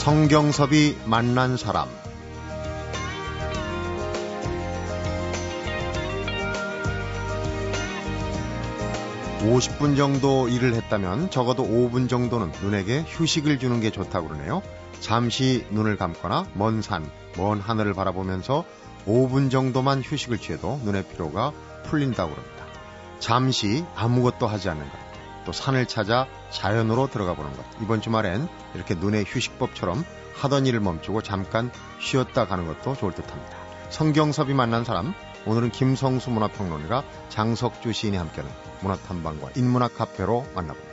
성경섭이 만난 사람 50분 정도 일을 했다면 적어도 5분 정도는 눈에게 휴식을 주는 게 좋다고 그러네요. 잠시 눈을 감거나 먼 산, 먼 하늘을 바라보면서 5분 정도만 휴식을 취해도 눈의 피로가 풀린다고 그럽니다. 잠시 아무것도 하지 않는 것, 또 산을 찾아 자연으로 들어가 보는 것. 이번 주말엔 이렇게 눈의 휴식법처럼 하던 일을 멈추고 잠깐 쉬었다 가는 것도 좋을 듯 합니다. 성경섭이 만난 사람, 오늘은 김성수 문화평론가 장석주 시인이 함께하는 문화탐방과 인문학 카페로 만나봅니다.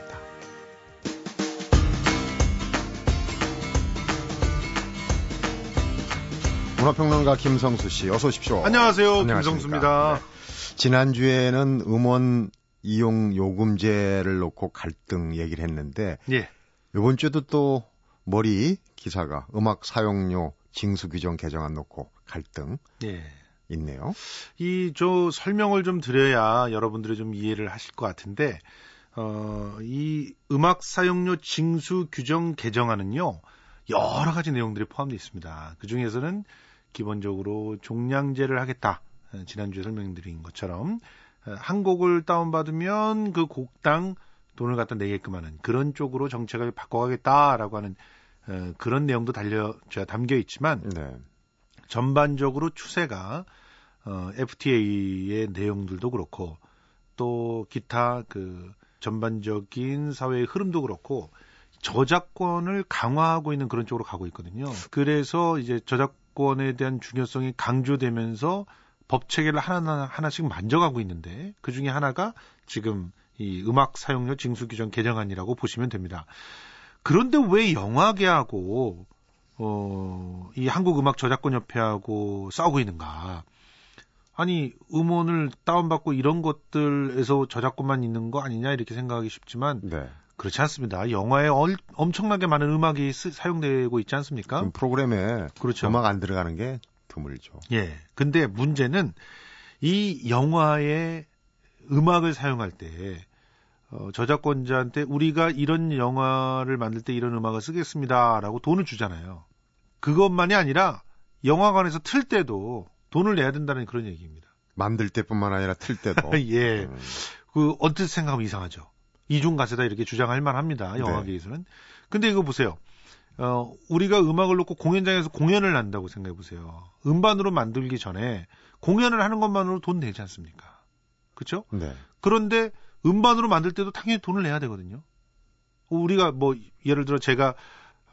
문화평론가 김성수 씨, 어서 오십시오. 안녕하세요, 김성수입니다. 네. 지난주에는 음원 이용 요금제를 놓고 갈등 얘기를 했는데, 예. 이번 주에도 또 머리 기사가 음악 사용료 징수 규정 개정안 놓고 갈등. 예. 있네요. 이 저 설명을 좀 드려야 여러분들이 좀 이해를 하실 것 같은데 어, 이 음악 사용료 징수 규정 개정안은요. 여러 가지 내용들이 포함되어 있습니다. 그 중에서는 기본적으로 종량제를 하겠다. 어, 지난주에 설명드린 것처럼 어, 한 곡을 다운받으면 그 곡당 돈을 갖다 내게끔 하는 그런 쪽으로 정책을 바꿔가겠다라고 하는 어, 그런 내용도 달려 담겨 있지만 네. 전반적으로 추세가 어, FTA의 내용들도 그렇고 또 기타 그 전반적인 사회의 흐름도 그렇고 저작권을 강화하고 있는 그런 쪽으로 가고 있거든요. 그래서 이제 저작권에 대한 중요성이 강조되면서 법 체계를 하나 하나씩 만져가고 있는데 그 중에 하나가 지금 이 음악 사용료 징수 규정 개정안이라고 보시면 됩니다. 그런데 왜 영화계하고 어, 이 한국 음악 저작권 협회하고 싸우고 있는가. 아니, 음원을 다운받고 이런 것들에서 저작권만 있는 거 아니냐 이렇게 생각하기 쉽지만 네. 그렇지 않습니다. 영화에 얼, 엄청나게 많은 음악이 쓰, 사용되고 있지 않습니까? 프로그램에 그렇죠. 음악 안 들어가는 게 드물죠. 예. 근데 문제는 이 영화에 음악을 사용할 때 어, 저작권자한테 우리가 이런 영화를 만들 때 이런 음악을 쓰겠습니다라고 돈을 주잖아요. 그것만이 아니라 영화관에서 틀 때도 돈을 내야 된다는 그런 얘기입니다. 만들 때뿐만 아니라 틀 때도. 예. 음. 그 언뜻 생각하면 이상하죠. 이중 가세다 이렇게 주장할 만합니다. 영화계에서는. 네. 근데 이거 보세요. 어, 우리가 음악을 놓고 공연장에서 공연을 한다고 생각해 보세요. 음반으로 만들기 전에 공연을 하는 것만으로 돈 내지 않습니까? 그렇죠? 네. 그런데 음반으로 만들 때도 당연히 돈을 내야 되거든요. 우리가 뭐 예를 들어 제가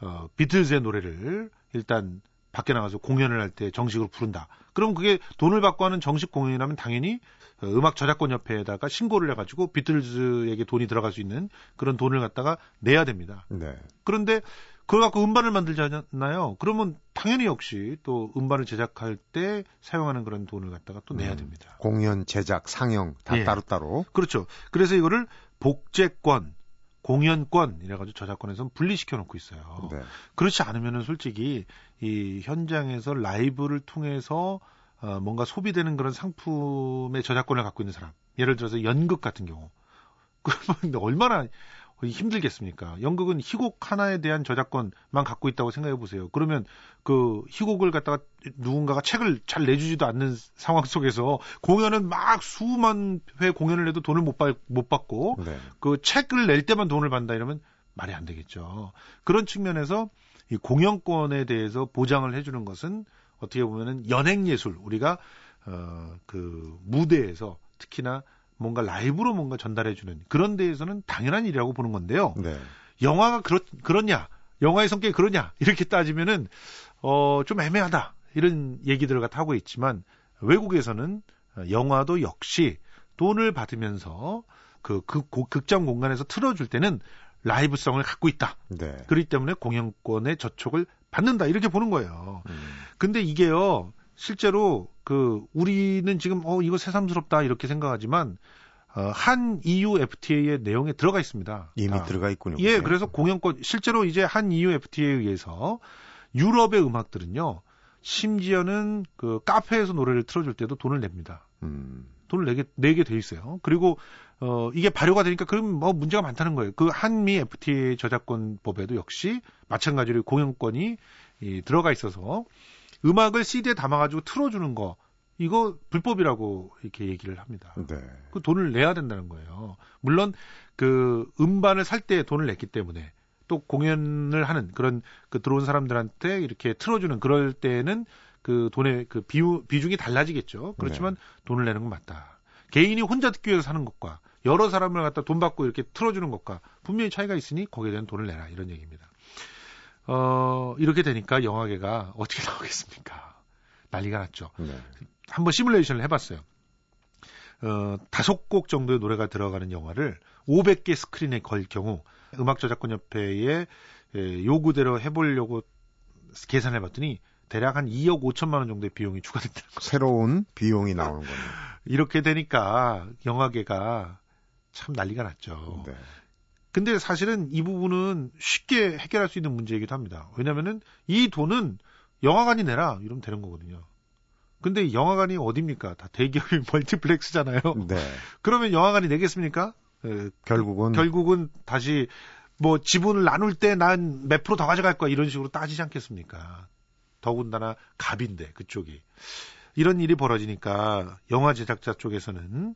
어, 비틀즈의 노래를 일단 밖에 나가서 공연을 할 때 정식으로 부른다. 그럼 그게 돈을 받고 하는 정식 공연이라면 당연히 어, 음악 저작권 협회에다가 신고를 해가지고 비틀즈에게 돈이 들어갈 수 있는 그런 돈을 갖다가 내야 됩니다. 네. 그런데 그걸 갖고 음반을 만들잖아요. 그러면 당연히 역시 또 음반을 제작할 때 사용하는 그런 돈을 갖다가 또 내야 음, 됩니다. 공연, 제작, 상영 다 예. 따로따로. 그렇죠. 그래서 이거를 복제권, 공연권 이래가지고 저작권에서 분리시켜 놓고 있어요. 네. 그렇지 않으면은 솔직히 이 현장에서 라이브를 통해서 어, 뭔가 소비되는 그런 상품의 저작권을 갖고 있는 사람, 예를 들어서 연극 같은 경우, 그러면 얼마나 힘들겠습니까? 연극은 희곡 하나에 대한 저작권만 갖고 있다고 생각해 보세요. 그러면 그 희곡을 갖다가 누군가가 책을 잘 내주지도 않는 상황 속에서 공연은 막 수만 회 공연을 해도 돈을 못, 받, 못 받고 네. 그 책을 낼 때만 돈을 받는다 이러면 말이 안 되겠죠. 그런 측면에서 이 공연권에 대해서 보장을 해주는 것은 어떻게 보면은 연행예술 우리가 어 그 무대에서 특히나 뭔가 라이브로 뭔가 전달해주는 그런 데에서는 당연한 일이라고 보는 건데요. 네. 영화가 그렇, 그렇냐? 영화의 성격이 그러냐? 이렇게 따지면은, 어, 좀 애매하다. 이런 얘기들을 갖다 하고 있지만, 외국에서는 영화도 역시 돈을 받으면서 그, 그 극장 공간에서 틀어줄 때는 라이브성을 갖고 있다. 네. 그렇기 때문에 공연권의 저촉을 받는다. 이렇게 보는 거예요. 음. 근데 이게요, 실제로 그 우리는 지금 어 이거 새삼스럽다 이렇게 생각하지만 어, 한 EU FTA의 내용에 들어가 있습니다. 이미 아, 들어가 있군요. 예, 그래서 공연권 실제로 이제 한 EU FTA에 의해서 유럽의 음악들은요. 심지어는 그 카페에서 노래를 틀어줄 때도 돈을 냅니다. 음. 돈을 내게 내게 돼 있어요. 그리고 어, 이게 발효가 되니까 그럼 뭐 문제가 많다는 거예요. 그 한미 FTA 저작권법에도 역시 마찬가지로 공연권이 이, 들어가 있어서 음악을 CD에 담아가지고 틀어주는 거 이거 불법이라고 이렇게 얘기를 합니다. 네. 그 돈을 내야 된다는 거예요. 물론 그 음반을 살 때 돈을 냈기 때문에 또 공연을 하는 그런 그 들어온 사람들한테 이렇게 틀어주는 그럴 때는 그 돈의 그 비유, 비중이 달라지겠죠. 그렇지만 네. 돈을 내는 건 맞다. 개인이 혼자 듣기 위해서 사는 것과 여러 사람을 갖다 돈 받고 이렇게 틀어주는 것과 분명히 차이가 있으니 거기에 대한 돈을 내라 이런 얘기입니다. 어, 이렇게 되니까 영화계가 어떻게 나오겠습니까? 난리가 났죠. 네. 한번 시뮬레이션을 해봤어요. 어, 다섯 곡 정도의 노래가 들어가는 영화를 500개 스크린에 걸 경우 음악저작권협회에 요구대로 해보려고 계산해 봤더니 대략 한 2억 5천만 원 정도의 비용이 추가된다는 거죠. 새로운 비용이 나오는 겁니다. 이렇게 되니까 영화계가 참 난리가 났죠. 네. 근데 사실은 이 부분은 쉽게 해결할 수 있는 문제이기도 합니다. 왜냐면은 이 돈은 영화관이 내라 이러면 되는 거거든요. 근데 영화관이 어딥니까? 다 대기업이 멀티플렉스잖아요. 네. 그러면 영화관이 내겠습니까? 에, 결국은 결국은 다시 뭐 지분을 나눌 때 난 몇 프로 더 가져갈 거야 이런 식으로 따지지 않겠습니까? 더군다나 갑인데 그쪽이 이런 일이 벌어지니까 영화 제작자 쪽에서는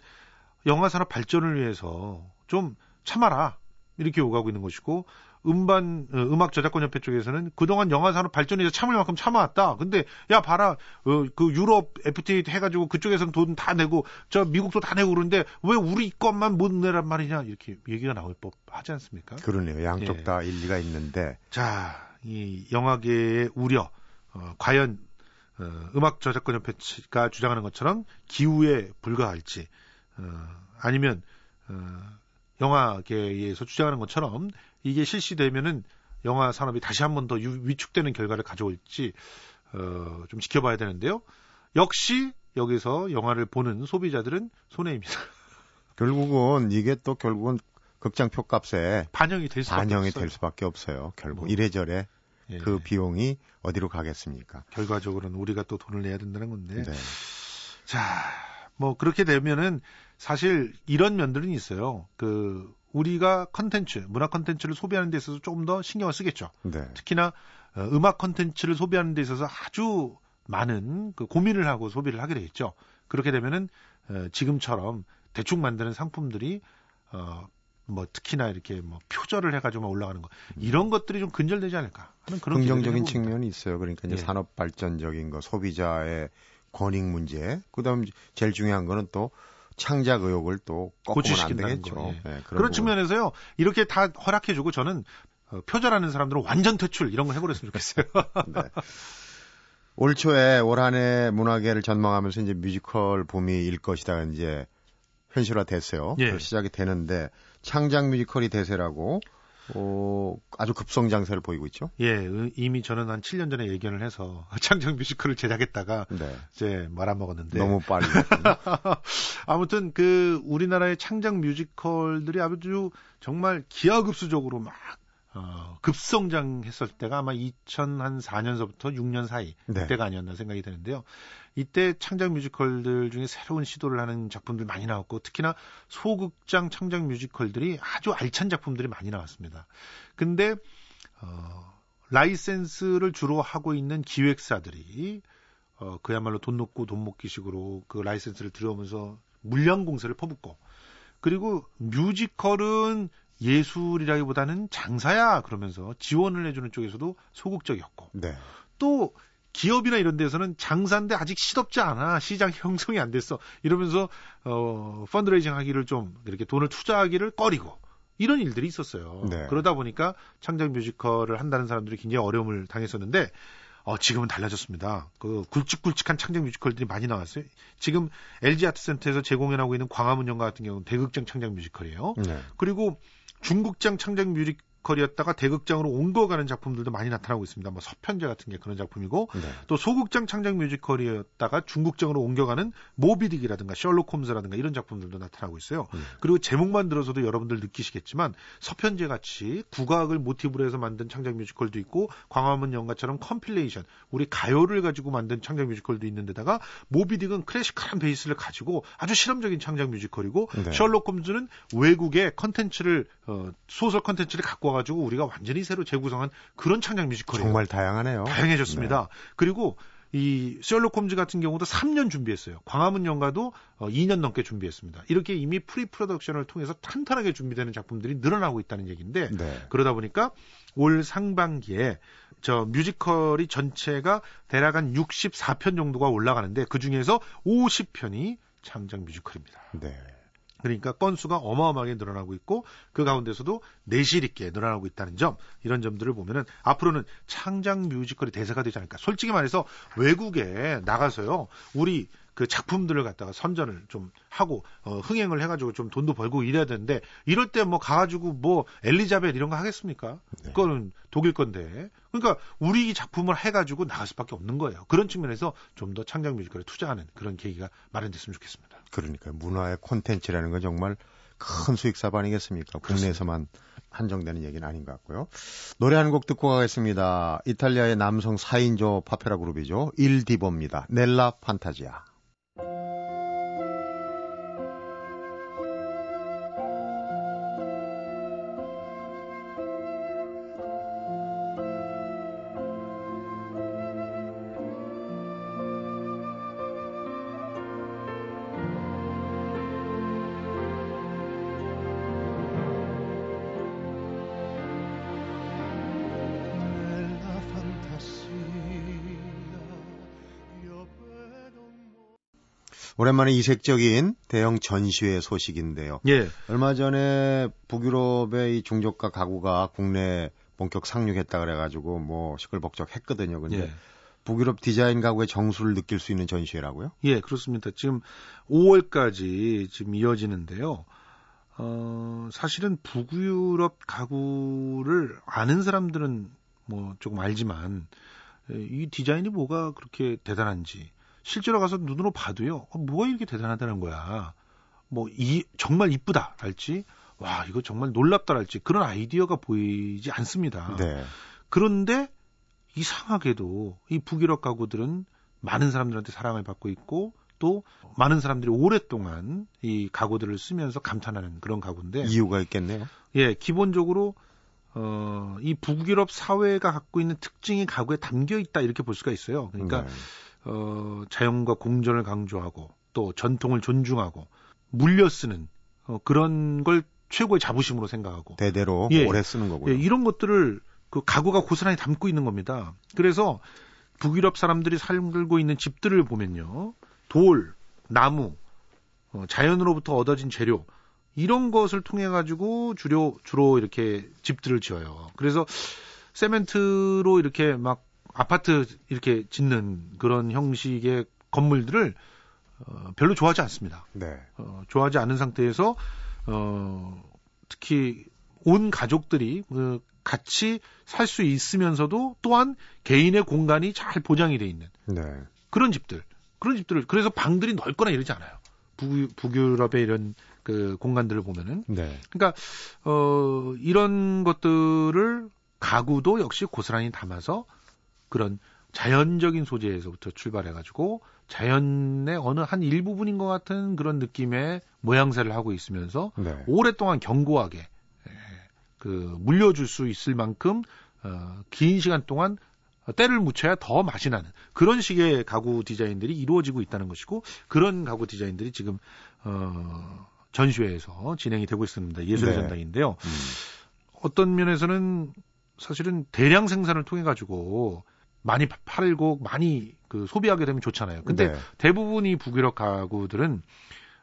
영화 산업 발전을 위해서 좀 참아라 이렇게 요구하고 있는 것이고 음반 어, 음악 저작권 협회 쪽에서는 그동안 영화 산업 발전에 서 참을 만큼 참아왔다. 근데 야 봐라 어, 그 유럽 FTA 해가지고 그쪽에서는 돈 다 내고 저 미국도 다 내고 그러는데 왜 우리 것만 못 내란 말이냐 이렇게 얘기가 나올 법 하지 않습니까? 그러네요. 양쪽 예. 다 일리가 있는데 자 이 영화계의 우려 어, 과연 어, 음악 저작권 협회가 주장하는 것처럼 기후에 불과할지 어, 아니면 어, 영화계에서 주장하는 것처럼 이게 실시되면은 영화 산업이 다시 한 번 더 위축되는 결과를 가져올지 어, 좀 지켜봐야 되는데요. 역시 여기서 영화를 보는 소비자들은 손해입니다. 결국은 이게 또 결국은 극장 표값에 반영이 될 수밖에 반영이 없어요. 될 수밖에 없어요. 결국 뭐. 이래저래 예. 그 비용이 어디로 가겠습니까? 결과적으로는 우리가 또 돈을 내야 된다는 건데. 네. 자, 뭐 그렇게 되면은 사실 이런 면들은 있어요. 그 우리가 컨텐츠, 문화 컨텐츠를 소비하는 데 있어서 조금 더 신경을 쓰겠죠. 네. 특히나 어, 음악 컨텐츠를 소비하는 데 있어서 아주 많은 그 고민을 하고 소비를 하게 되겠죠. 그렇게 되면은 어, 지금처럼 대충 만드는 상품들이 어, 뭐 특히나 이렇게 뭐 표절을 해가지고 올라가는 거 이런 것들이 좀 근절되지 않을까 하는 그런 긍정적인 측면이 있어요. 그러니까 이제 예. 산업 발전적인 거, 소비자의 권익 문제, 그다음 제일 중요한 거는 또 창작 의혹을 또 꺾으면 안 되겠죠. 거, 예. 네, 그런, 측면에서요. 이렇게 다 허락해주고 저는 어, 표절하는 사람들은 완전 퇴출 이런 걸 해버렸으면 좋겠어요. 네. 올 초에 올 한 해 문화계를 전망하면서 이제 뮤지컬 봄이 일 것이다 이제 현실화 됐어요. 예. 시작이 되는데 창작 뮤지컬이 대세라고 어, 아주 급성장세를 보이고 있죠. 예, 이미 저는 한 7년 전에 예견을 해서 창작 뮤지컬을 제작했다가 네. 이제 말아먹었는데 너무 빨리. 아무튼 그 우리나라의 창작 뮤지컬들이 아주 정말 기하급수적으로 막 어, 급성장했을 때가 아마 2004년서부터 6년 사이 네. 그때가 아니었나 생각이 드는데요. 이때 창작 뮤지컬들 중에 새로운 시도를 하는 작품들 많이 나왔고 특히나 소극장 창작 뮤지컬들이 아주 알찬 작품들이 많이 나왔습니다. 근데 어, 라이센스를 주로 하고 있는 기획사들이 어, 그야말로 돈 놓고 돈 먹기식으로 그 라이센스를 들여오면서 물량 공세를 퍼붓고 그리고 뮤지컬은 예술이라기보다는 장사야 그러면서 지원을 해주는 쪽에서도 소극적이었고 네. 또 기업이나 이런 데서는 장사인데 아직 시덥지 않아 시장 형성이 안 됐어 이러면서 어 fundraising 하기를 좀 이렇게 돈을 투자하기를 꺼리고 이런 일들이 있었어요. 네. 그러다 보니까 창작 뮤지컬을 한다는 사람들이 굉장히 어려움을 당했었는데 어, 지금은 달라졌습니다. 그 굵직굵직한 창작 뮤지컬들이 많이 나왔어요. 지금 LG 아트센터에서 제공해나오고 있는 광화문 연가 같은 경우는 대극장 창작 뮤지컬이에요. 네. 그리고 중극장 창작 뮤직 뮤지컬이었다가 대극장으로 옮겨가는 작품들도 많이 나타나고 있습니다. 뭐 서편제 같은 게 그런 작품이고 네. 또 소극장 창작 뮤지컬이었다가 중극장으로 옮겨가는 모비딕이라든가 셜록 홈즈라든가 이런 작품들도 나타나고 있어요. 음. 그리고 제목만 들어서도 여러분들 느끼시겠지만 서편제 같이 국악을 모티브로 해서 만든 창작 뮤지컬도 있고 광화문 연가처럼 compilation 우리 가요를 가지고 만든 창작 뮤지컬도 있는데다가 모비딕은 클래식한 베이스를 가지고 아주 실험적인 창작 뮤지컬이고 네. 셜록 홈즈는 외국의 컨텐츠를 어, 소설 컨텐츠를 갖고 와가지고 우리가 완전히 새로 재구성한 그런 창작 뮤지컬이에요. 정말 다양하네요. 다양해졌습니다. 그리고 이 셜록 홈즈 같은 경우도 3년 준비했어요. 광화문 연가도 어, 2년 넘게 준비했습니다. 이렇게 이미 pre-production을 통해서 탄탄하게 준비되는 작품들이 늘어나고 있다는 얘기인데 네. 그러다 보니까 올 상반기에 저 뮤지컬이 전체가 대략 한 64편 정도가 올라가는데 그 중에서 50편이 창작 뮤지컬입니다. 네. 그러니까 건수가 어마어마하게 늘어나고 있고 그 가운데서도 내실 있게 늘어나고 있다는 점 이런 점들을 보면은 앞으로는 창작 뮤지컬이 대세가 되지 않을까. 솔직히 말해서 외국에 나가서요 우리 그 작품들을 갖다가 선전을 좀 하고 어, 흥행을 해가지고 좀 돈도 벌고 이래야 되는데 이럴 때 뭐 가가지고 뭐 엘리자벳 이런 거 하겠습니까? 네. 그거는 독일 건데 그러니까 우리 작품을 해가지고 나갈 수밖에 없는 거예요. 그런 측면에서 좀 더 창작 뮤지컬에 투자하는 그런 계기가 마련됐으면 좋겠습니다. 그러니까 문화의 콘텐츠라는 건 정말 큰 수익 사업 아니겠습니까? 국내에서만 한정되는 얘기는 아닌 것 같고요. 노래 한 곡 듣고 가겠습니다. 이탈리아의 남성 4인조 파페라 그룹이죠. 일디보입니다. 넬라 판타지아. 오랜만에 이색적인 대형 전시회 소식인데요. 예. 얼마 전에 북유럽의 이 중저가 가구가 국내 본격 상륙했다 그래가지고 뭐 시끌벅적했거든요. 근데 예. 북유럽 디자인 가구의 정수를 느낄 수 있는 전시회라고요? 예, 그렇습니다. 지금 5월까지 지금 이어지는데요. 어, 사실은 북유럽 가구를 아는 사람들은 뭐 조금 알지만 에, 이 디자인이 뭐가 그렇게 대단한지 실제로 가서 눈으로 봐도요. 어, 뭐가 이렇게 대단하다는 거야. 뭐 이 정말 이쁘다랄지 와 이거 정말 놀랍다랄지 그런 아이디어가 보이지 않습니다. 네. 그런데 이상하게도 이 북유럽 가구들은 많은 사람들한테 사랑을 받고 있고 또 많은 사람들이 오랫동안 이 가구들을 쓰면서 감탄하는 그런 가구인데 이유가 있겠네요. 예 기본적으로 어, 이 북유럽 사회가 갖고 있는 특징이 가구에 담겨 있다 이렇게 볼 수가 있어요. 그러니까 네. 어, 자연과 공존을 강조하고 또 전통을 존중하고 물려 쓰는 어, 그런 걸 최고의 자부심으로 생각하고 대대로 예. 오래 쓰는 거고요. 예, 이런 것들을 그 가구가 고스란히 담고 있는 겁니다. 그래서 북유럽 사람들이 살고 있는 집들을 보면요. 돌, 나무, 어, 자연으로부터 얻어진 재료, 이런 것을 통해 가지고 주로, 주로 이렇게 집들을 지어요. 그래서 세멘트로 이렇게 막 아파트 이렇게 짓는 그런 형식의 건물들을 어, 별로 좋아하지 않습니다. 네. 어, 좋아하지 않은 상태에서 어, 특히 온 가족들이 그 같이 살 수 있으면서도 또한 개인의 공간이 잘 보장이 돼 있는 네. 그런 집들 그런 집들을 그래서 방들이 넓거나 이러지 않아요. 북, 북유럽의 이런 그 공간들을 보면은 네. 그러니까 어 이런 것들을 가구도 역시 고스란히 담아서 그런 자연적인 소재에서부터 출발해 가지고 자연의 어느 한 일부분인 것 같은 그런 느낌의 모양새를 하고 있으면서 네. 오랫동안 견고하게 예, 그 물려줄 수 있을 만큼 어, 긴 시간 동안 때를 묻혀야 더 맛이 나는 그런 식의 가구 디자인들이 이루어지고 있다는 것이고 그런 가구 디자인들이 지금 어, 전시회에서 진행이 되고 있습니다. 예술의 네. 전당인데요. 음. 어떤 면에서는 사실은 대량 생산을 통해 가지고 많이 파- 팔고 많이 그 소비하게 되면 좋잖아요. 근데 네. 대부분 이 북유럽 가구들은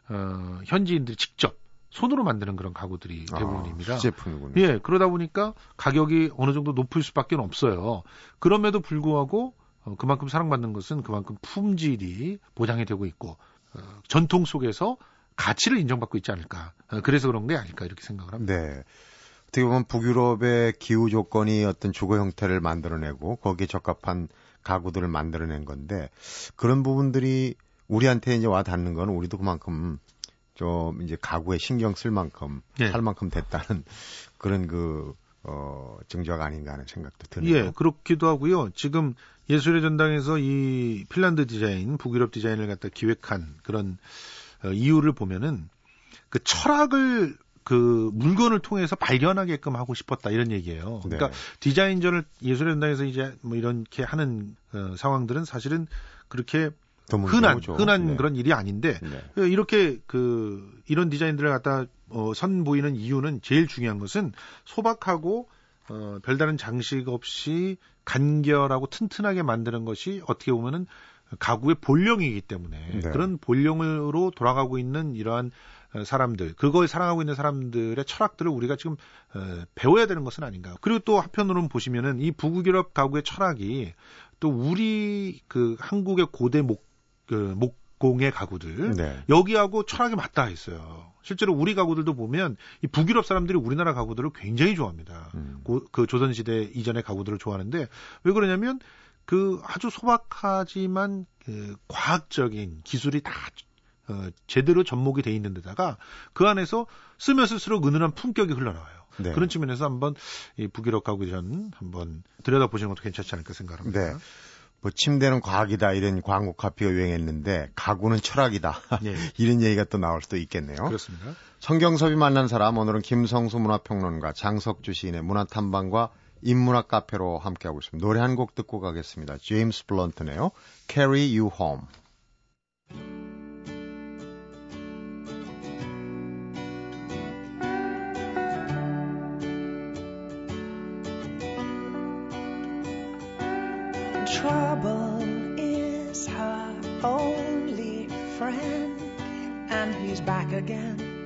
어, 현지인들이 직접 손으로 만드는 그런 가구들이 대부분입니다. 아, 수제품이군요. 예, 그러다 보니까 가격이 어느 정도 높을 수밖에 없어요. 그럼에도 불구하고 어, 그만큼 사랑받는 것은 그만큼 품질이 보장이 되고 있고 어, 전통 속에서 가치를 인정받고 있지 않을까. 어, 그래서 그런 게 아닐까 이렇게 생각을 합니다. 네. 어떻게 보면 북유럽의 기후 조건이 어떤 주거 형태를 만들어내고 거기에 적합한 가구들을 만들어낸 건데 그런 부분들이 우리한테 이제 와 닿는 건 우리도 그만큼 좀 이제 가구에 신경 쓸 만큼 예. 할 만큼 됐다는 그런 그 어, 증조가 아닌가 하는 생각도 드네요. 예, 그렇기도 하고요. 지금 예술의 전당에서 이 핀란드 디자인, 북유럽 디자인을 갖다 기획한 그런 어, 이유를 보면은 그 철학을 그 물건을 통해서 발견하게끔 하고 싶었다 이런 얘기예요. 네. 그러니까 디자인전을 예술의 전당에서 이제 뭐 이렇게 하는 어, 상황들은 사실은 그렇게 흔한 흔한 네. 그런 일이 아닌데 네. 이렇게 그 이런 디자인들을 갖다 어, 선보이는 이유는 제일 중요한 것은 소박하고 어, 별다른 장식 없이 간결하고 튼튼하게 만드는 것이 어떻게 보면은 가구의 본령이기 때문에 네. 그런 본령으로 돌아가고 있는 이러한 어, 사람들, 그걸 사랑하고 있는 사람들의 철학들을 우리가 지금 어, 배워야 되는 것은 아닌가. 그리고 또 한편으로는 보시면은 이 북유럽 가구의 철학이 또 우리 그 한국의 고대 목, 그 목공의 가구들 네. 여기하고 철학이 맞닿아 있어요. 실제로 우리 가구들도 보면 이 북유럽 사람들이 우리나라 가구들을 굉장히 좋아합니다. 음. 고, 그 조선시대 이전의 가구들을 좋아하는데 왜 그러냐면 그 아주 소박하지만 그 과학적인 기술이 다 어, 제대로 접목이 돼 있는 데다가 그 안에서 쓰면 쓸수록 은은한 품격이 흘러나와요. 네. 그런 측면에서 한번 이 북유럽 가구전 한번 들여다보시는 것도 괜찮지 않을까 생각합니다. 네. 뭐 침대는 과학이다 이런 광고 카피가 유행했는데 가구는 철학이다 네. 이런 얘기가 또 나올 수도 있겠네요. 그렇습니다. 성경섭이 만난 사람 오늘은 김성수 문화평론가 장석주 시인의 문화탐방과 인문학 카페로 함께하고 있습니다. 노래 한 곡 듣고 가겠습니다. 제임스 블런트네요. Carry You Home. Trouble is her only friend, and he's back again.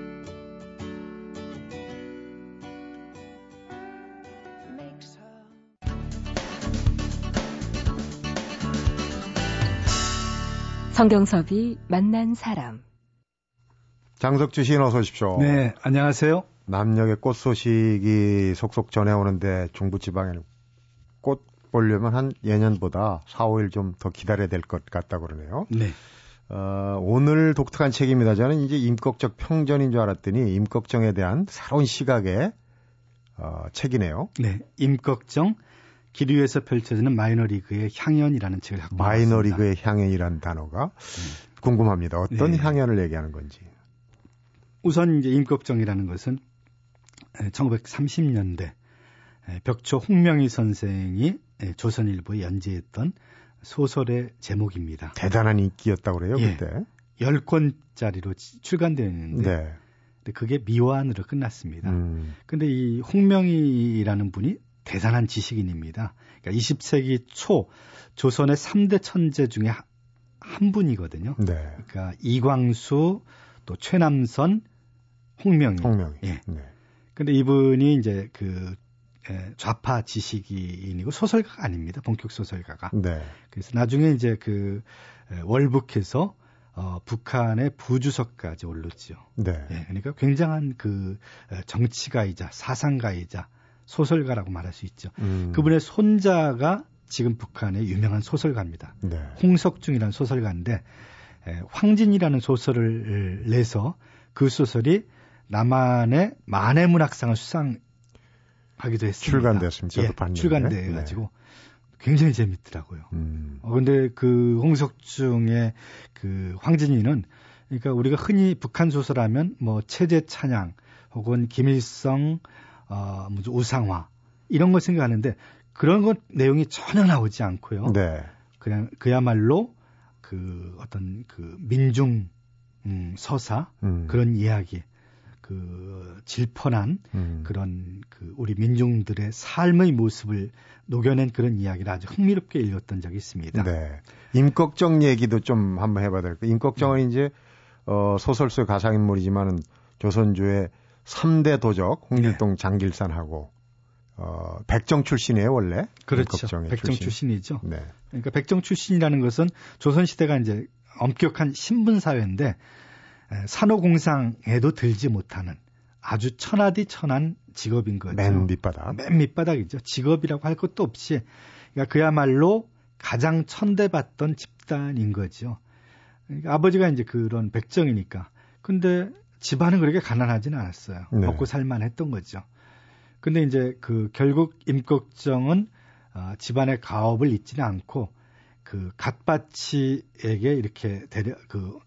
성경섭이 만난 사람. 장석주 시인 어서 오십시오. 네, 안녕하세요. 남녘의 꽃 소식이 속속 전해오는데 중부지방에는 꽃 보려면 한 예년보다 4, 5일 좀 더 기다려야 될 것 같다고 그러네요. 네. 어, 오늘 독특한 책입니다. 저는 이제 임꺽정 평전인 줄 알았더니 임꺽정에 대한 새로운 시각의 어, 책이네요. 네. 임꺽정 길 위에서 펼쳐지는 마이너리그의 향연이라는 책을 갖고 마이너리그의 향연이라는 단어가 네. 궁금합니다. 어떤 네. 향연을 얘기하는 건지. 우선 이제 임꺽정이라는 것은 1930년대 벽초 홍명희 선생이 조선일보에 연재했던 소설의 제목입니다. 대단한 인기였다고 그래요, 예, 그때. 10권짜리로 출간되어 있는데 네. 근데 그게 미완으로 끝났습니다. 음. 근데 이 홍명희라는 분이 대단한 지식인입니다. 그러니까 20세기 초 조선의 3대 천재 중에 한 분이거든요. 네. 그러니까 이광수, 또 최남선, 홍명희. 홍명희. 예. 네. 근데 이분이 이제 그 좌파 지식인이고 소설가가 아닙니다. 본격 소설가가. 네. 그래서 나중에 이제 그 월북해서 어, 북한의 부주석까지 올랐죠. 네. 예, 그러니까 굉장한 그 정치가이자 사상가이자 소설가라고 말할 수 있죠. 음. 그분의 손자가 지금 북한의 유명한 소설가입니다. 네. 홍석중이라는 소설가인데 에, 황진이라는 소설을 내서 그 소설이 남한의 만해문학상을 수상 하기도 했습니다. 출간됐습니다. 저도 예, 봤는데. 출간돼 가지고 네. 굉장히 재밌더라고요. 음. 어, 근데 그 홍석중의 그 황진이는 그러니까 우리가 흔히 북한 소설하면 뭐 체제 찬양 혹은 김일성 어 무슨 우상화 이런 걸 생각하는데 그런 것 내용이 전혀 나오지 않고요. 네. 그냥 그야말로 그 어떤 그 민중 음, 서사 음. 그런 이야기 그 질펀한 음. 그런 그 우리 민중들의 삶의 모습을 녹여낸 그런 이야기를 아주 흥미롭게 읽었던 적이 있습니다. 네. 임꺽정 얘기도 좀 한번 해봐야 될까요? 임꺽정은 음. 이제 어, 소설 속 가상인물이지만은 조선주의 3대 도적 홍길동 네. 장길산하고 어, 백정 출신이에요 원래. 그렇죠. 백정 출신. 이죠 네. 그러니까 백정 출신이라는 것은 조선 시대가 이제 엄격한 신분 사회인데 산호공상에도 들지 못하는 아주 천하디 천한 직업인 거죠. 맨 밑바닥. 맨 밑바닥이죠. 직업이라고 할 것도 없이 그러니까 그야말로 가장 천대받던 집단인 거죠. 그러니까 아버지가 이제 그런 백정이니까. 근데 집안은 그렇게 가난하지는 않았어요. 네. 먹고 살만 했던 거죠. 근데 이제 그 결국 임꺽정은 어, 집안의 가업을 잊지는 않고 그 갓바치에게 이렇게 데려 그 어,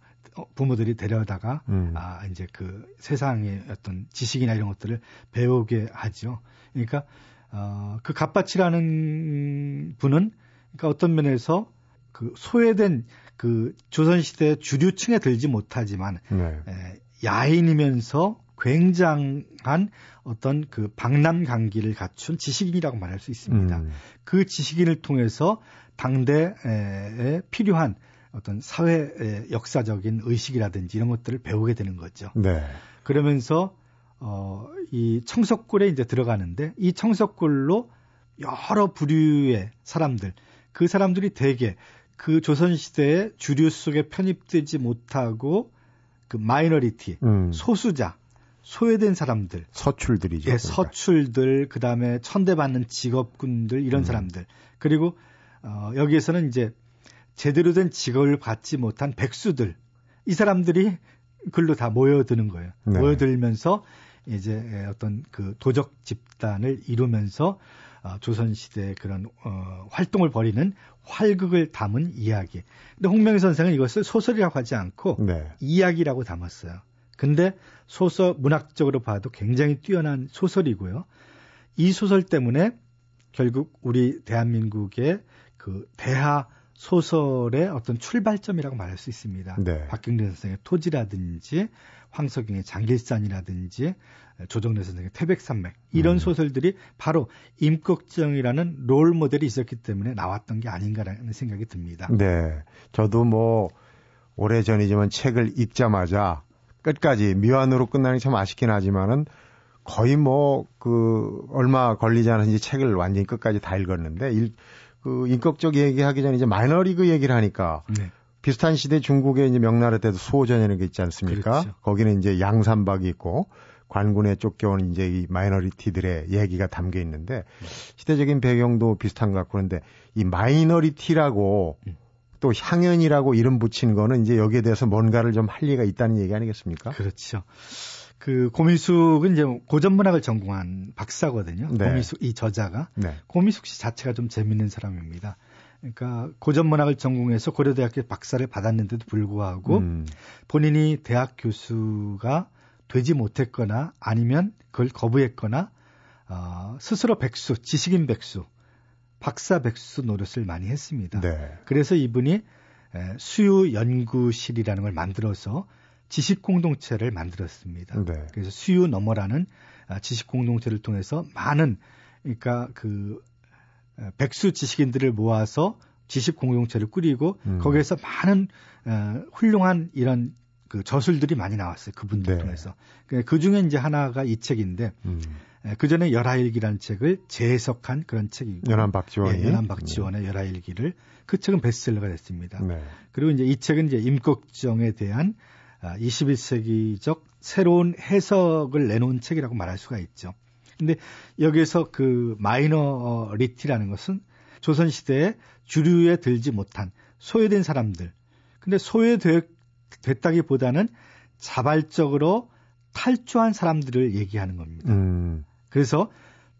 부모들이 데려다가 음. 아 이제 그 세상의 어떤 지식이나 이런 것들을 배우게 하죠. 그러니까 어, 그 갓바치라는 분은 그러니까 어떤 면에서 그 소외된 그 조선 시대 주류층에 들지 못하지만 네. 에, 야인이면서 굉장한 어떤 그 방남강기를 갖춘 지식인이라고 말할 수 있습니다. 음. 그 지식인을 통해서 당대에 필요한 어떤 사회 역사적인 의식이라든지 이런 것들을 배우게 되는 거죠. 네. 그러면서 어, 이 청석골에 이제 들어가는데 이 청석골로 여러 부류의 사람들, 그 사람들이 대개 그 조선 시대의 주류 속에 편입되지 못하고 그 마이너리티, 음. 소수자, 소외된 사람들, 서출들이죠. 예, 그러니까. 서출들, 그 다음에 천대받는 직업군들 이런 음. 사람들, 그리고 어, 여기에서는 이제 제대로 된 직업을 받지 못한 백수들, 이 사람들이 글로 다 모여드는 거예요. 네. 모여들면서 이제 어떤 그 도적 집단을 이루면서 어, 조선시대 그런 어, 활동을 벌이는 활극을 담은 이야기. 근데 홍명희 선생은 이것을 소설이라고 하지 않고 네. 이야기라고 담았어요. 근데 소설 문학적으로 봐도 굉장히 뛰어난 소설이고요. 이 소설 때문에 결국 우리 대한민국의 그 대하 소설의 어떤 출발점이라고 말할 수 있습니다. 네. 박경래 선생의 토지라든지 황석영의 장길산이라든지 조정래 선생의 태백산맥 이런 음. 소설들이 바로 임꺽정이라는 롤 모델이 있었기 때문에 나왔던 게 아닌가라는 생각이 듭니다. 네, 저도 뭐 오래 전이지만 책을 읽자마자 끝까지 미완으로 끝나는 게 참 아쉽긴 하지만은 거의 뭐 그 얼마 걸리지 않은지 책을 완전히 끝까지 다 읽었는데 일, 그 인격적 얘기하기 전에 이제 마이너리그 얘기를 하니까 네. 비슷한 시대 중국의 이제 명나라 때도 수호전이라는 게 있지 않습니까? 그렇죠. 거기는 이제 양산박이 있고 관군에 쫓겨온 이제 이 minority들의 얘기가 담겨 있는데 시대적인 배경도 비슷한 것 같고 그런데 이 minority라고 음. 또 향연이라고 이름 붙인 거는 이제 여기에 대해서 뭔가를 좀 할 리가 있다는 얘기 아니겠습니까? 그렇죠. 그 고미숙은 이제 고전문학을 전공한 박사거든요. 네. 고미숙 이 저자가 네. 고미숙 씨 자체가 좀 재밌는 사람입니다. 그러니까 고전문학을 전공해서 고려대학교 박사를 받았는데도 불구하고 음. 본인이 대학 교수가 되지 못했거나 아니면 그걸 거부했거나 어, 스스로 백수, 지식인 백수, 박사 백수 노릇을 많이 했습니다. 네. 그래서 이분이 수유 연구실이라는 걸 만들어서 지식 공동체를 만들었습니다. 네. 그래서 수유 너머라는 아, 지식 공동체를 통해서 많은 그러니까 그 백수 지식인들을 모아서 지식 공동체를 꾸리고 음. 거기에서 많은 어, 훌륭한 이런 그 저술들이 많이 나왔어요. 그분들 네. 통해서. 그, 그 중에 이제 하나가 이 책인데 음. 그 전에 열하일기라는 책을 재해석한 그런 책이고 연한 박지원이 예, 연한 박지원의 네. 열하일기를 그 책은 베스트셀러가 됐습니다. 네. 그리고 이제 이 책은 이제 임꺽정에 대한 21세기적 아, 새로운 해석을 내놓은 책이라고 말할 수가 있죠. 근데 여기에서 그 마이너리티라는 것은 조선시대에 주류에 들지 못한 소외된 사람들. 근데 소외됐다기보다는 자발적으로 탈주한 사람들을 얘기하는 겁니다. 음. 그래서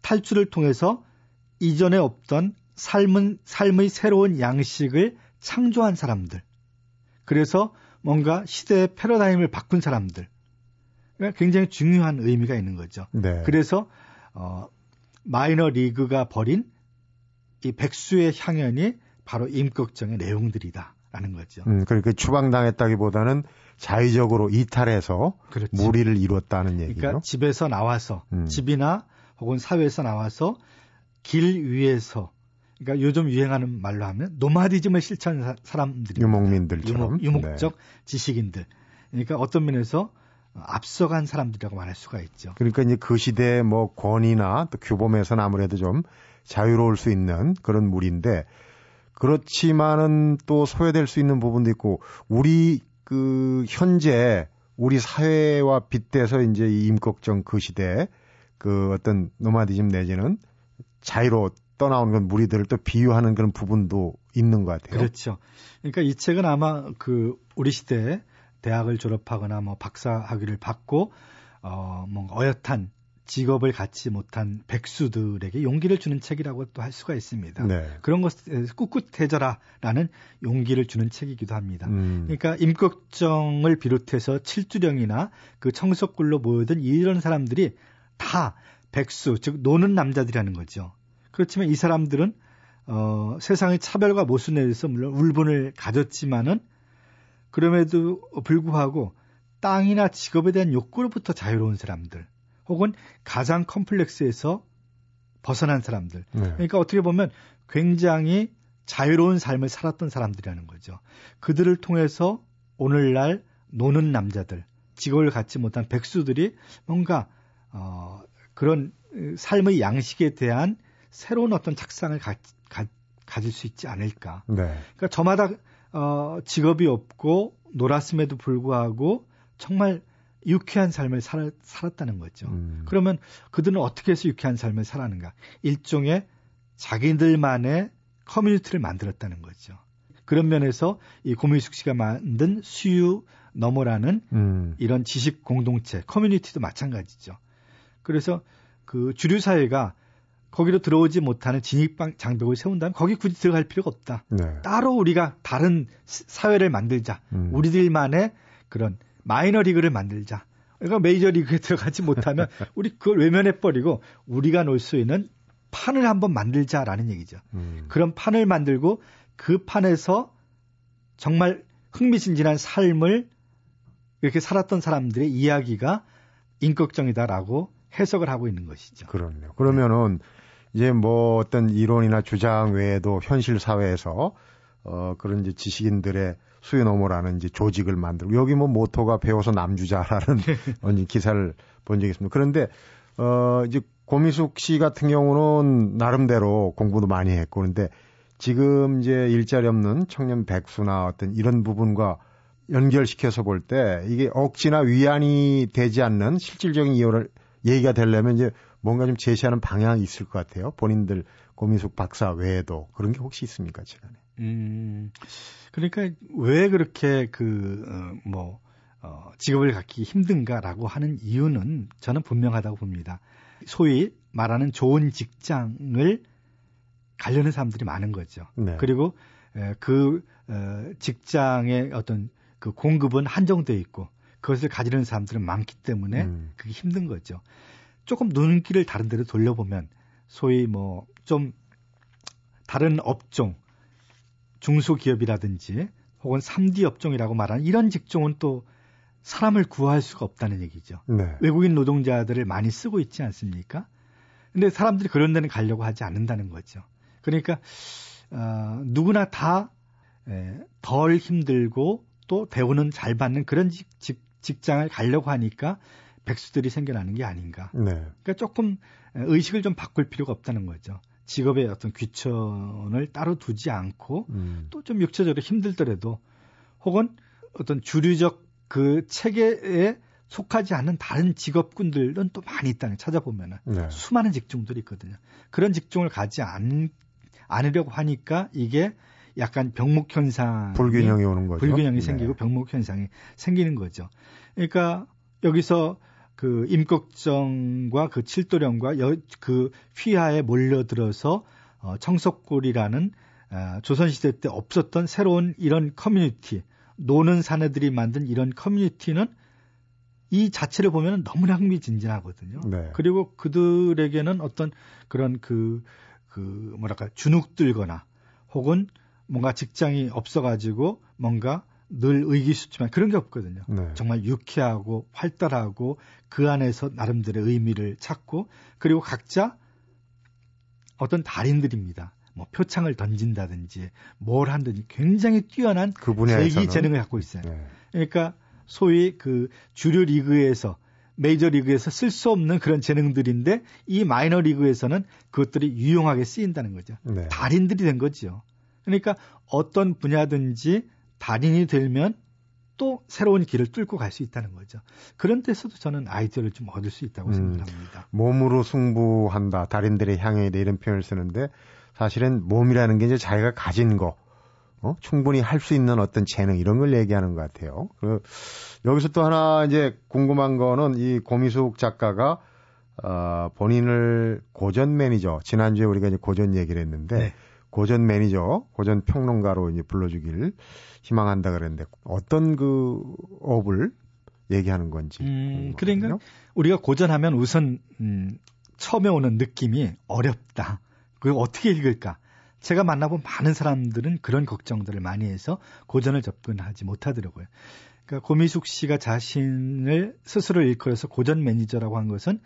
탈주를 통해서 이전에 없던 삶은, 삶의 새로운 양식을 창조한 사람들. 그래서 뭔가 시대의 패러다임을 바꾼 사람들. 그러니까 굉장히 중요한 의미가 있는 거죠. 네. 그래서 어, 마이너 리그가 벌인 이 백수의 향연이 바로 임꺽정의 내용들이다라는 거죠. 음, 그러니까 추방당했다기보다는 자의적으로 이탈해서 그렇지. 무리를 이뤘다는 얘기죠. 그러니까 집에서 나와서 음. 집이나 혹은 사회에서 나와서 길 위에서 그러니까 요즘 유행하는 말로 하면 노마디즘을 실천한 사람들이 유목민들처럼 유목, 적 네. 지식인들. 그러니까 어떤 면에서 앞서간 사람들이라고 말할 수가 있죠. 그러니까 이제 그 시대의 뭐 권위나 또 규범에서는 아무래도 좀 자유로울 수 있는 그런 무리인데 그렇지만은 또 소외될 수 있는 부분도 있고 우리 그 현재 우리 사회와 빗대서 이제 이 임꺽정 그 시대에 그 어떤 노마디즘 내지는 자유로 떠나오는 건 무리들을 또 비유하는 그런 부분도 있는 것 같아요. 그렇죠. 그러니까 이 책은 아마 그 우리 시대에 대학을 졸업하거나 뭐 박사 학위를 받고 어 뭔가 어엿한 직업을 갖지 못한 백수들에게 용기를 주는 책이라고 또 할 수가 있습니다. 네. 그런 것에 꿋꿋해져라라는 용기를 주는 책이기도 합니다. 음. 그러니까 임꺽정을 비롯해서 칠두령이나 그 청석굴로 모여든 이런 사람들이 다 백수, 즉 노는 남자들이라는 거죠. 그렇지만 이 사람들은 어, 세상의 차별과 모순에 대해서 물론 울분을 가졌지만은 그럼에도 불구하고 땅이나 직업에 대한 욕구로부터 자유로운 사람들, 혹은 가장 컴플렉스에서 벗어난 사람들. 네. 그러니까 어떻게 보면 굉장히 자유로운 삶을 살았던 사람들이라는 거죠. 그들을 통해서 오늘날 노는 남자들, 직업을 갖지 못한 백수들이 뭔가 어, 그런 삶의 양식에 대한 새로운 어떤 착상을 가, 가, 가질 수 있지 않을까. 네. 그러니까 저마다 어, 직업이 없고 놀았음에도 불구하고 정말 유쾌한 삶을 살, 살았다는 거죠. 음. 그러면 그들은 어떻게 해서 유쾌한 삶을 살았는가? 일종의 자기들만의 커뮤니티를 만들었다는 거죠. 그런 면에서 이 고민숙 씨가 만든 수유 너머라는 음. 이런 지식 공동체, 커뮤니티도 마찬가지죠. 그래서 그 주류 사회가 거기로 들어오지 못하는 진입 장벽을 세운다면 거기 굳이 들어갈 필요가 없다. 네. 따로 우리가 다른 사회를 만들자. 음. 우리들만의 그런 마이너 리그를 만들자. 그러니까 메이저 리그에 들어가지 못하면 우리 그걸 외면해 버리고 우리가 놀 수 있는 판을 한번 만들자라는 얘기죠. 음. 그런 판을 만들고 그 판에서 정말 흥미진진한 삶을 이렇게 살았던 사람들의 이야기가 인격정이다라고 해석을 하고 있는 것이죠. 그렇네요. 그러면은 이제 뭐 어떤 이론이나 주장 외에도 현실 사회에서 어 그런 이제 지식인들의 수요노모라는 이제 조직을 만들고 여기 뭐 모토가 배워서 남주자라는 언니 기사를 본 적이 있습니다. 그런데 어 이제 고미숙 씨 같은 경우는 나름대로 공부도 많이 했고 그런데 지금 이제 일자리 없는 청년 백수나 어떤 이런 부분과 연결시켜서 볼 때 이게 억지나 위안이 되지 않는 실질적인 이유를 얘기가 되려면 이제 뭔가 좀 제시하는 방향이 있을 것 같아요. 본인들 고미숙 박사 외에도 그런 게 혹시 있습니까, 지난해? 음, 그러니까 왜 그렇게 그, 어, 뭐, 어, 직업을 갖기 힘든가라고 하는 이유는 저는 분명하다고 봅니다. 소위 말하는 좋은 직장을 가려는 사람들이 많은 거죠. 네. 그리고 에, 그 어, 직장의 어떤 그 공급은 한정되어 있고 그것을 가지는 사람들은 많기 때문에 음. 그게 힘든 거죠. 조금 눈길을 다른 데로 돌려보면 소위 뭐 좀 다른 업종 중소기업이라든지 혹은 3D 업종이라고 말하는 이런 직종은 또 사람을 구할 수가 없다는 얘기죠. 네. 외국인 노동자들을 많이 쓰고 있지 않습니까? 근데 사람들이 그런 데는 가려고 하지 않는다는 거죠. 그러니까 어, 누구나 다 덜 힘들고 또 대우는 잘 받는 그런 직, 직, 직장을 가려고 하니까 백수들이 생겨나는 게 아닌가. 네. 그러니까 조금 의식을 좀 바꿀 필요가 없다는 거죠. 직업의 어떤 귀천을 따로 두지 않고 음. 또좀 육체적으로 힘들더라도 혹은 어떤 주류적 그 체계에 속하지 않는 다른 직업군들은 또 많이 있다는 찾아보면은 네. 수많은 직종들이 있거든요. 그런 직종을 가지 않, 않으려고 하니까 이게 약간 병목 현상 불균형이 오는 거죠. 불균형이 네. 생기고 병목 현상이 생기는 거죠. 그러니까 여기서 그 임꺽정과 그 칠도령과 여, 그 휘하에 몰려들어서 어, 청석골이라는 어, 조선시대 때 없었던 새로운 이런 커뮤니티, 노는 사내들이 만든 이런 커뮤니티는 이 자체를 보면 너무나 흥미진진하거든요. 네. 그리고 그들에게는 어떤 그런 그, 그, 뭐랄까, 주눅 들거나 혹은 뭔가 직장이 없어가지고 뭔가 늘 의기소침한 그런 게 없거든요. 네. 정말 유쾌하고 활달하고 그 안에서 나름대로의 의미를 찾고 그리고 각자 어떤 달인들입니다. 뭐 표창을 던진다든지 뭘 한든지 굉장히 뛰어난 그 제기 재능을 갖고 있어요. 네. 그러니까 소위 그 주류 리그에서 메이저 리그에서 쓸 수 없는 그런 재능들인데 이 마이너 리그에서는 그것들이 유용하게 쓰인다는 거죠. 네. 달인들이 된 거죠. 그러니까 어떤 분야든지 달인이 되면 또 새로운 길을 뚫고 갈 수 있다는 거죠. 그런 데서도 저는 아이디어를 좀 얻을 수 있다고 음, 생각합니다. 몸으로 승부한다. 달인들의 향해 이런 표현을 쓰는데 사실은 몸이라는 게 이제 자기가 가진 거, 어? 충분히 할 수 있는 어떤 재능 이런 걸 얘기하는 것 같아요. 그 여기서 또 하나 이제 궁금한 거는 이 고미숙 작가가 어, 본인을 고전 매니저 지난주에 우리가 이제 고전 얘기를 했는데 네. 고전 매니저, 고전 평론가로 이제 불러주길 희망한다 그랬는데 어떤 그 업을 얘기하는 건지. 음, 그러니까 우리가 고전하면 우선 음, 처음에 오는 느낌이 어렵다. 그걸 어떻게 읽을까? 제가 만나본 많은 사람들은 그런 걱정들을 많이 해서 고전을 접근하지 못하더라고요. 그러니까 고미숙 씨가 자신을 스스로 일컬어서 고전 매니저라고 한 것은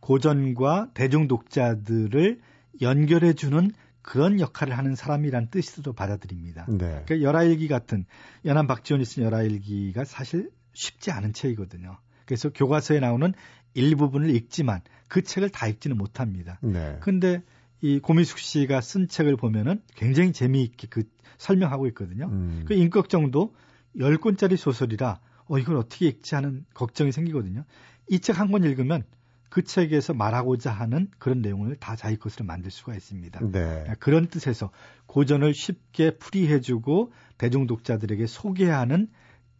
고전과 대중 독자들을 연결해주는 그런 역할을 하는 사람이란 뜻으로 받아들입니다. 네. 그러니까 열아일기 같은 연암 박지원이 쓴 열아일기가 사실 쉽지 않은 책이거든요. 그래서 교과서에 나오는 일부분을 읽지만 그 책을 다 읽지는 못합니다. 네. 근데 이 고미숙 씨가 쓴 책을 보면은 굉장히 재미있게 그 설명하고 있거든요. 음. 그 인격정도 10권짜리 소설이라 어 이걸 어떻게 읽지 하는 걱정이 생기거든요. 이 책 한 권 읽으면 그 책에서 말하고자 하는 그런 내용을 다 자기 것으로 만들 수가 있습니다. 네. 그런 뜻에서 고전을 쉽게 풀이해주고 대중 독자들에게 소개하는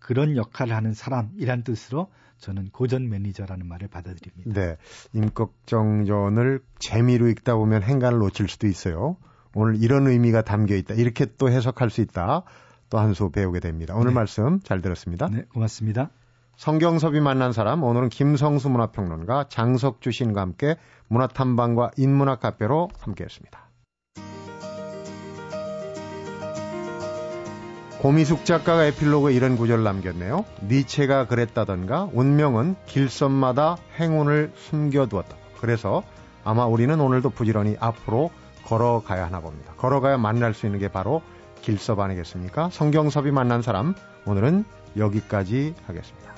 그런 역할을 하는 사람이란 뜻으로 저는 고전 매니저라는 말을 받아들입니다. 네. 임꺽정전을 재미로 읽다 보면 행간을 놓칠 수도 있어요. 오늘 이런 의미가 담겨 있다. 이렇게 또 해석할 수 있다. 또 한 수 배우게 됩니다. 오늘 네. 말씀 잘 들었습니다. 네, 고맙습니다. 성경섭이 만난 사람 오늘은 김성수 문화평론가 장석주 시인과 함께 문화탐방과 인문학 카페로 함께했습니다. 고미숙 작가가 에필로그에 이런 구절을 남겼네요. 니체가 그랬다던가 운명은 길섬마다 행운을 숨겨두었다. 그래서 아마 우리는 오늘도 부지런히 앞으로 걸어가야 하나 봅니다. 걸어가야 만날 수 있는 게 바로 길섭 아니겠습니까? 성경섭이 만난 사람 오늘은 여기까지 하겠습니다.